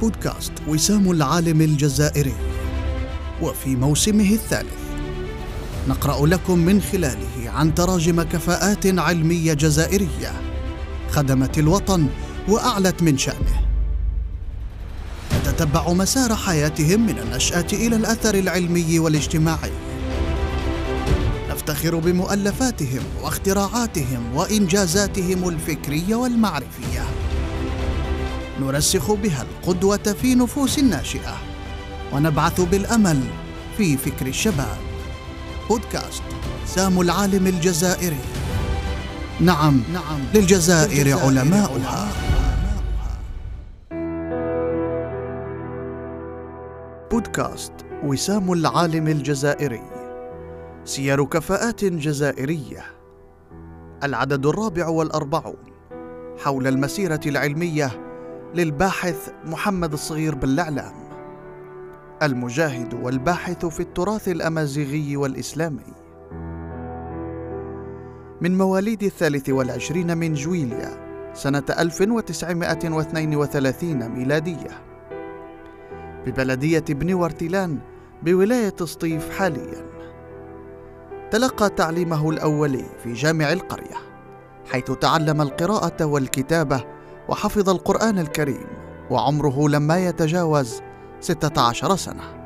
بودكاست وسام العالم الجزائري. وفي موسمه الثالث نقرأ لكم من خلاله عن تراجم كفاءات علمية جزائرية خدمت الوطن وأعلت من شأنه. نتتبع مسار حياتهم من النشأة إلى الأثر العلمي والاجتماعي. نفتخر بمؤلفاتهم واختراعاتهم وإنجازاتهم الفكرية والمعرفية. نرسخ بها القدوة في نفوس الناشئة. ونبعث بالأمل في فكر الشباب. بودكاست سام العالم الجزائري. نعم نعم. للجزائر علماؤها. بودكاست وسام العالم الجزائري. سير كفاءات جزائرية. العدد الرابع والأربعون حول المسيرة العلمية للباحث محمد الصغير بالإعلام المجاهد والباحث في التراث الأمازيغي والإسلامي. من مواليد الثالث والعشرين من جويليا سنة 1932 ميلادية ببلدية بني ورتلان بولاية سطيف حاليا. تلقى تعليمه الأولي في جامع القرية حيث تعلم القراءة والكتابة وحفظ القرآن الكريم وعمره لما يتجاوز ستة عشر سنة.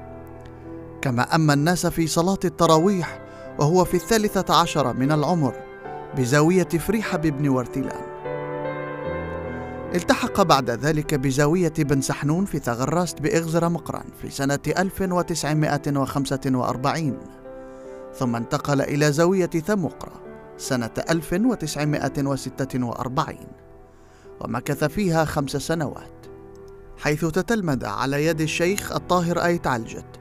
كما أما الناس في صلاة التراويح وهو في الثالثة عشر من العمر بزاوية فريحة بابن ورتلان التحق بعد ذلك بزاوية بن سحنون في ثغراست بإغزر مقران في سنة 1945 ثم انتقل إلى زاوية ثمقرة سنة 1946 ومكث فيها خمس سنوات حيث تتلمذ على يد الشيخ الطاهر آيت علجت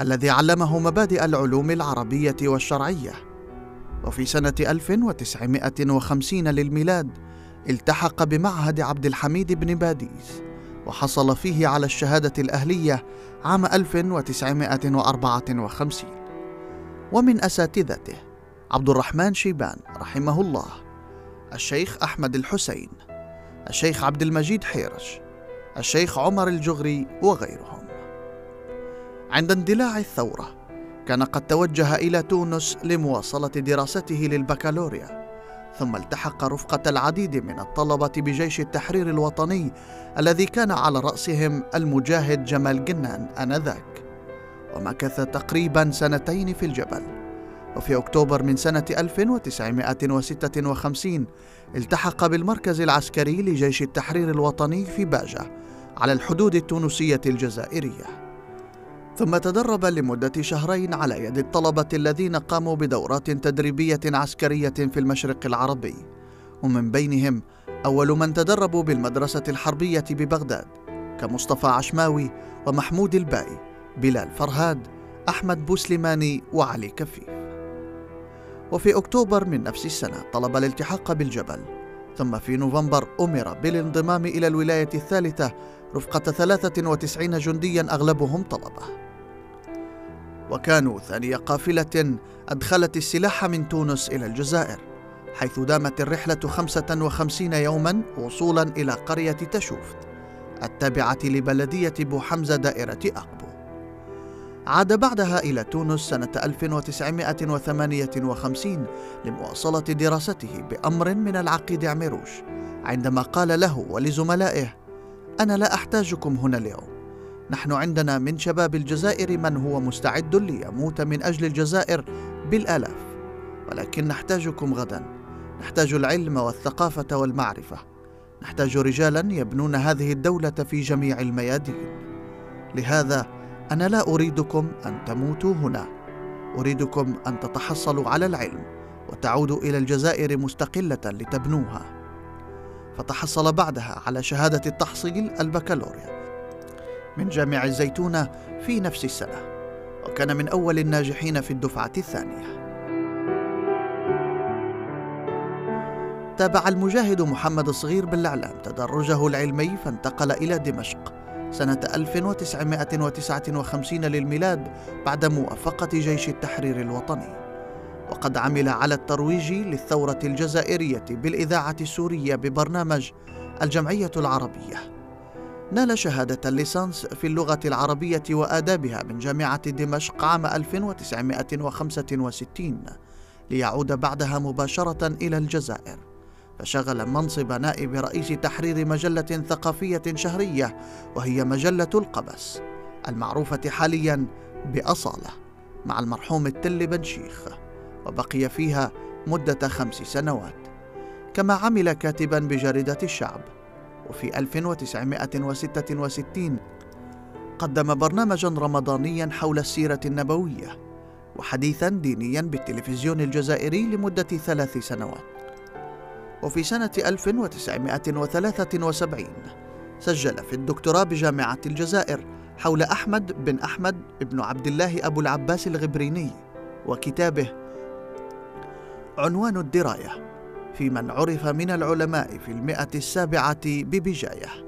الذي علمه مبادئ العلوم العربية والشرعية. وفي سنة 1950 للميلاد التحق بمعهد عبد الحميد بن باديس وحصل فيه على الشهادة الأهلية عام 1954 ومن أساتذته عبد الرحمن شيبان رحمه الله الشيخ أحمد الحسين. الشيخ عبد المجيد حيرش الشيخ عمر الجغري وغيرهم. عند اندلاع الثورة كان قد توجه إلى تونس لمواصلة دراسته للبكالوريا ثم التحق رفقة العديد من الطلبة بجيش التحرير الوطني الذي كان على رأسهم المجاهد جمال جنان آنذاك. ومكث تقريبا سنتين في الجبل. وفي أكتوبر من سنة 1956 التحق بالمركز العسكري لجيش التحرير الوطني في باجة على الحدود التونسية الجزائرية. ثم تدرب لمدة شهرين على يد الطلبة الذين قاموا بدورات تدريبية عسكرية في المشرق العربي. ومن بينهم أول من تدربوا بالمدرسة الحربية ببغداد كمصطفى عشماوي ومحمود الباي بلال فرهاد أحمد بوسليماني وعلي كفيف. وفي أكتوبر من نفس السنة طلب الالتحاق بالجبل ثم في نوفمبر أمر بالانضمام إلى الولاية الثالثة رفقة 93 جنديا أغلبهم طلبة. وكانوا ثاني قافلة أدخلت السلاح من تونس إلى الجزائر حيث دامت الرحلة 55 يوما وصولا إلى قرية تشوفت التابعة لبلدية بو حمزة دائرة أقبو عاد بعدها إلى تونس سنة 1958 لمواصلة دراسته بأمر من العقيد عمروش عندما قال له ولزملائه أنا لا أحتاجكم هنا اليوم. نحن عندنا من شباب الجزائر من هو مستعد ليموت من أجل الجزائر بالآلاف. ولكن نحتاجكم غدا. نحتاج العلم والثقافة والمعرفة. نحتاج رجالا يبنون هذه الدولة في جميع الميادين. لهذا أنا لا أريدكم أن تموتوا هنا. أريدكم أن تتحصلوا على العلم وتعودوا إلى الجزائر مستقلة لتبنوها. فتحصل بعدها على شهادة التحصيل البكالوريا. من جامع الزيتونة في نفس السنة وكان من أول الناجحين في الدفعة الثانية. تابع المجاهد محمد الصغير بالإعلام تدرجه العلمي فانتقل إلى دمشق. سنة 1959 للميلاد بعد موافقة جيش التحرير الوطني. وقد عمل على الترويج للثورة الجزائرية بالإذاعة السورية ببرنامج الجمعية العربية. نال شهادة الليسانس في اللغة العربية وآدابها من جامعة دمشق عام 1965 ليعود بعدها مباشرة إلى الجزائر. فشغل منصب نائب رئيس تحرير مجلة ثقافية شهرية وهي مجلة القبس المعروفة حاليا بأصالة مع المرحوم التل بن شيخ وبقي فيها مدة خمس سنوات كما عمل كاتبا بجريدة الشعب. وفي 1966 قدم برنامجا رمضانيا حول السيرة النبوية وحديثا دينيا بالتلفزيون الجزائري لمدة ثلاث سنوات. وفي سنة 1973 سجل في الدكتوراه بجامعة الجزائر حول أحمد بن أحمد بن عبد الله أبو العباس الغبريني وكتابه عنوان الدراية في من عرف من العلماء في المئة السابعة ببجاية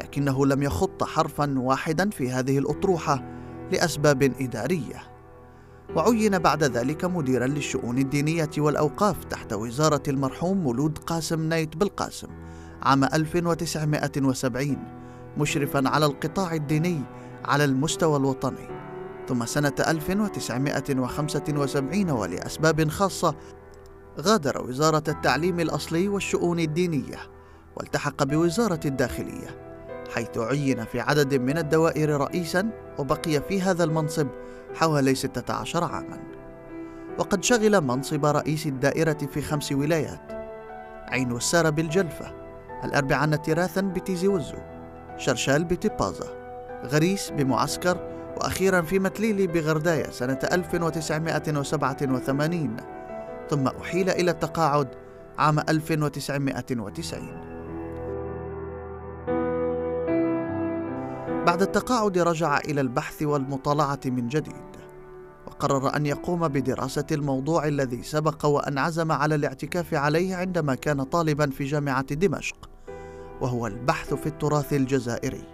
لكنه لم يخط حرفا واحدا في هذه الأطروحة لأسباب إدارية. وعين بعد ذلك مديرا للشؤون الدينية والأوقاف تحت وزارة المرحوم مولود قاسم نايت بالقاسم عام 1970 مشرفا على القطاع الديني على المستوى الوطني. ثم سنة 1975 ولأسباب خاصة غادر وزارة التعليم الأصلي والشؤون الدينية والتحق بوزارة الداخلية حيث عين في عدد من الدوائر رئيسا وبقي في هذا المنصب حوالي 16 عاما. وقد شغل منصب رئيس الدائرة في خمس ولايات. عين السارة بالجلفة الأربعة تراثا بتيزي وزو شرشال بتبازا غريس بمعسكر وأخيرا في متليلي بغرداية سنة 1987 ثم أحيل إلى التقاعد عام 1990 بعد التقاعد رجع إلى البحث والمطالعة من جديد وقرر أن يقوم بدراسة الموضوع الذي سبق وأن عزم على الاعتكاف عليه عندما كان طالبا في جامعة دمشق وهو البحث في التراث الجزائري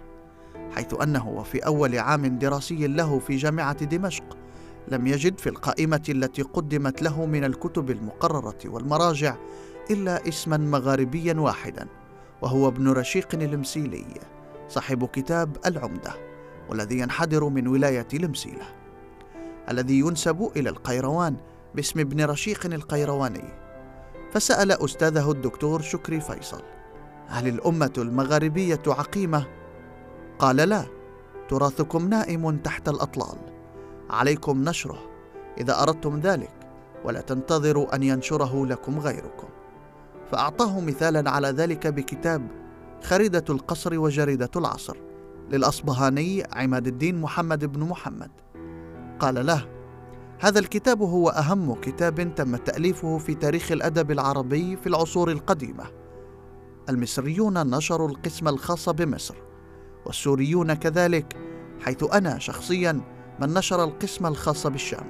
حيث أنه وفي أول عام دراسي له في جامعة دمشق لم يجد في القائمة التي قدمت له من الكتب المقررة والمراجع إلا اسما مغاربيا واحدا وهو ابن رشيق المسيلي صاحب كتاب العمدة والذي ينحدر من ولاية المسيلة الذي ينسب إلى القيروان باسم ابن رشيق القيرواني. فسأل أستاذه الدكتور شكري فيصل هل الأمة المغاربية عقيمة؟ قال لا تراثكم نائم تحت الأطلال. عليكم نشره إذا أردتم ذلك ولا تنتظروا أن ينشره لكم غيركم. فأعطاه مثالا على ذلك بكتاب خريدة القصر وجريدة العصر للأصبهاني عماد الدين محمد بن محمد. قال له هذا الكتاب هو أهم كتاب تم تأليفه في تاريخ الأدب العربي في العصور القديمة. المصريون نشروا القسم الخاص بمصر والسوريون كذلك حيث أنا شخصيا من نشر القسم الخاص بالشام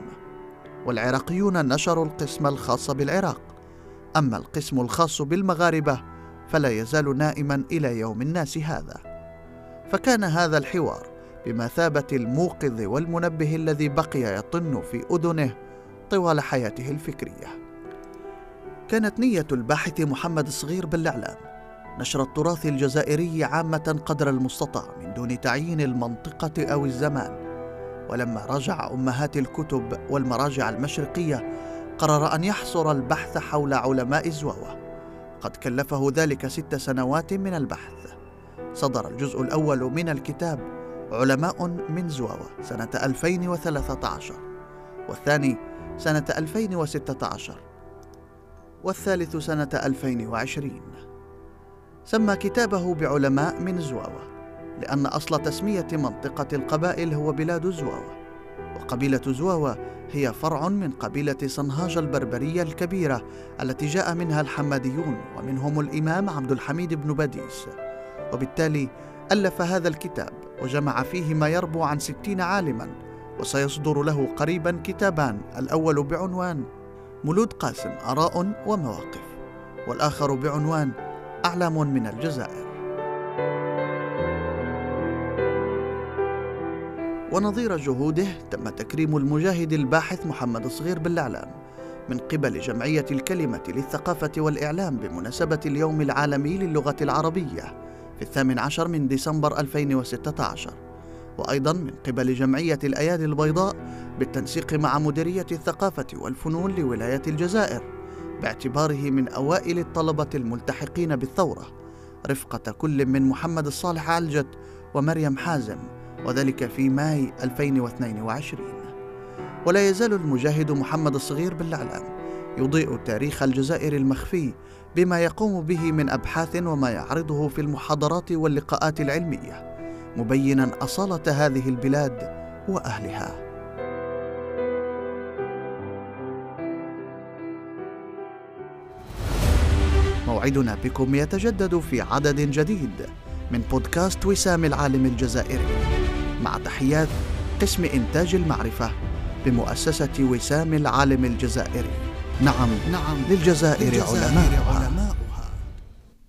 والعراقيون نشروا القسم الخاص بالعراق. أما القسم الخاص بالمغاربة فلا يزال نائما إلى يوم الناس هذا. فكان هذا الحوار بمثابه الموقظ والمنبه الذي بقي يطن في أذنه طوال حياته الفكرية. كانت نية الباحث محمد الصغير بالإعلام نشر التراث الجزائري عامة قدر المستطاع من دون تعيين المنطقة أو الزمان. ولما راجع أمهات الكتب والمراجع المشرقية قرر أن يحصر البحث حول علماء الزواوة. قد كلفه ذلك ست سنوات من البحث. صدر الجزء الأول من الكتاب علماء من زواوة سنة 2013 والثاني سنة 2016 والثالث سنة 2020 سمى كتابه بعلماء من زواوة لأن أصل تسمية منطقة القبائل هو بلاد زواوة. وقبيلة زواوة هي فرع من قبيلة صنهاج البربرية الكبيرة التي جاء منها الحماديون ومنهم الإمام عبد الحميد بن بديس وبالتالي ألف هذا الكتاب وجمع فيه ما يربو عن ستين عالما وسيصدر له قريبا كتابان الأول بعنوان مولود قاسم آراء ومواقف والآخر بعنوان أعلام من الجزائر. ونظير جهوده تم تكريم المجاهد الباحث محمد صغير بالإعلام من قبل جمعية الكلمة للثقافة والإعلام بمناسبة اليوم العالمي للغة العربية في الثامن عشر من ديسمبر 2016 وأيضا من قبل جمعية الأيادي البيضاء بالتنسيق مع مديرية الثقافة والفنون لولاية الجزائر باعتباره من أوائل الطلبة الملتحقين بالثورة رفقة كل من محمد الصالح علجت ومريم حازم. وذلك في ماي 2022 ولا يزال المجاهد محمد الصغير بالعلام يضيء تاريخ الجزائر المخفي بما يقوم به من أبحاث وما يعرضه في المحاضرات واللقاءات العلمية مبينا أصالة هذه البلاد وأهلها. موعدنا بكم يتجدد في عدد جديد من بودكاست وسام العالم الجزائري. مع تحيات قسم إنتاج المعرفة بمؤسسة وسام العالم الجزائري. نعم نعم للجزائر, للجزائر علماء, علماء.